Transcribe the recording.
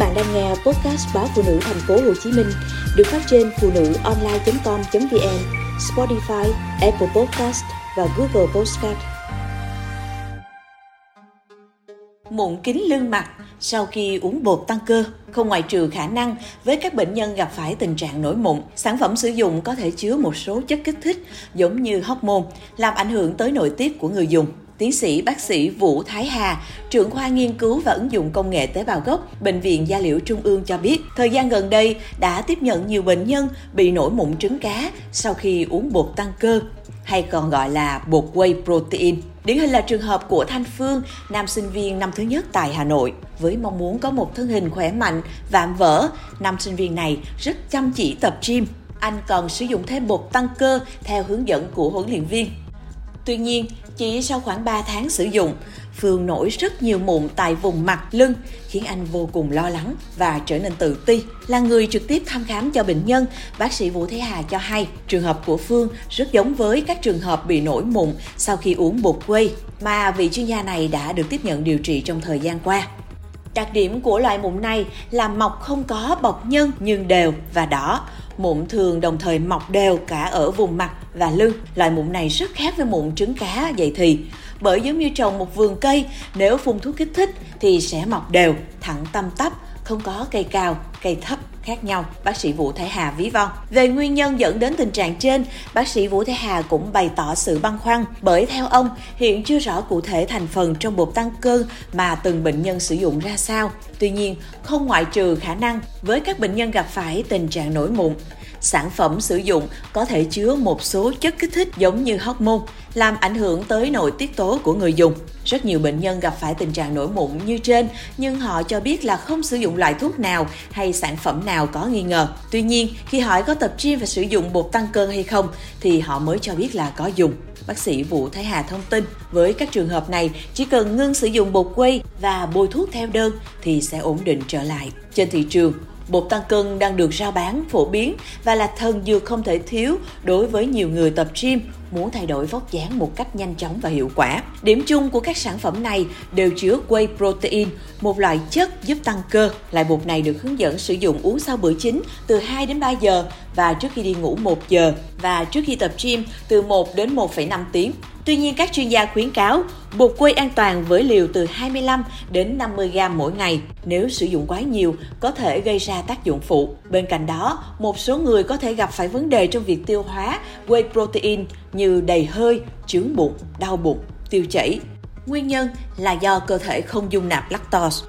bạn đang nghe podcast báo phụ nữ thành phố Hồ Chí Minh được phát trên phụ nữ online.com.vn, Spotify, Apple Podcast và Google Podcast. Mụn kính lưng mặt sau khi uống bột tăng cơ không ngoại trừ khả năng với các bệnh nhân gặp phải tình trạng nổi mụn. Sản phẩm sử dụng có thể chứa một số chất kích thích giống như hormone làm ảnh hưởng tới nội tiết của người dùng. Tiến sĩ bác sĩ Vũ Thái Hà, trưởng khoa nghiên cứu và ứng dụng công nghệ tế bào gốc, Bệnh viện Gia liễu Trung ương cho biết, thời gian gần đây đã tiếp nhận nhiều bệnh nhân bị nổi mụn trứng cá sau khi uống bột tăng cơ, hay còn gọi là bột whey protein. Điển hình là trường hợp của Thanh Phương, nam sinh viên năm thứ nhất tại Hà Nội. Với mong muốn có một thân hình khỏe mạnh, vạm vỡ, nam sinh viên này rất chăm chỉ tập gym. Anh còn sử dụng thêm bột tăng cơ theo hướng dẫn của huấn luyện viên. Tuy nhiên, chỉ sau khoảng 3 tháng sử dụng, Phương nổi rất nhiều mụn tại vùng mặt lưng, khiến anh vô cùng lo lắng và trở nên tự ti. Là người trực tiếp thăm khám cho bệnh nhân, bác sĩ Vũ Thế Hà cho hay trường hợp của Phương rất giống với các trường hợp bị nổi mụn sau khi uống bột whey mà vị chuyên gia này đã được tiếp nhận điều trị trong thời gian qua. Đặc điểm của loại mụn này là mọc không có bọc nhân nhưng đều và đỏ. Mụn thường đồng thời mọc đều cả ở vùng mặt và lưng. Loại mụn này rất khác với mụn trứng cá vậy thì. Bởi giống như trồng một vườn cây, nếu phun thuốc kích thích thì sẽ mọc đều, thẳng tâm tắp, không có cây cao, cây thấp khác nhau, bác sĩ Vũ Thái Hà ví von. Về nguyên nhân dẫn đến tình trạng trên, bác sĩ Vũ Thái Hà cũng bày tỏ sự băn khoăn bởi theo ông hiện chưa rõ cụ thể thành phần trong bột tăng cân mà từng bệnh nhân sử dụng ra sao. Tuy nhiên, không ngoại trừ khả năng với các bệnh nhân gặp phải tình trạng nổi mụn sản phẩm sử dụng có thể chứa một số chất kích thích giống như hormone, làm ảnh hưởng tới nội tiết tố của người dùng. Rất nhiều bệnh nhân gặp phải tình trạng nổi mụn như trên, nhưng họ cho biết là không sử dụng loại thuốc nào hay sản phẩm nào có nghi ngờ. Tuy nhiên, khi hỏi có tập gym và sử dụng bột tăng cân hay không, thì họ mới cho biết là có dùng. Bác sĩ Vũ Thái Hà thông tin, với các trường hợp này, chỉ cần ngưng sử dụng bột quay và bôi thuốc theo đơn thì sẽ ổn định trở lại. Trên thị trường, Bột tăng cân đang được rao bán phổ biến và là thần dược không thể thiếu đối với nhiều người tập gym muốn thay đổi vóc dáng một cách nhanh chóng và hiệu quả. Điểm chung của các sản phẩm này đều chứa whey protein, một loại chất giúp tăng cơ. Loại bột này được hướng dẫn sử dụng uống sau bữa chính từ 2 đến 3 giờ và trước khi đi ngủ 1 giờ và trước khi tập gym từ 1 đến 1,5 tiếng. Tuy nhiên, các chuyên gia khuyến cáo bột quây an toàn với liều từ 25 đến 50 gram mỗi ngày. Nếu sử dụng quá nhiều, có thể gây ra tác dụng phụ. Bên cạnh đó, một số người có thể gặp phải vấn đề trong việc tiêu hóa whey protein như đầy hơi, chướng bụng, đau bụng, tiêu chảy. Nguyên nhân là do cơ thể không dung nạp lactose.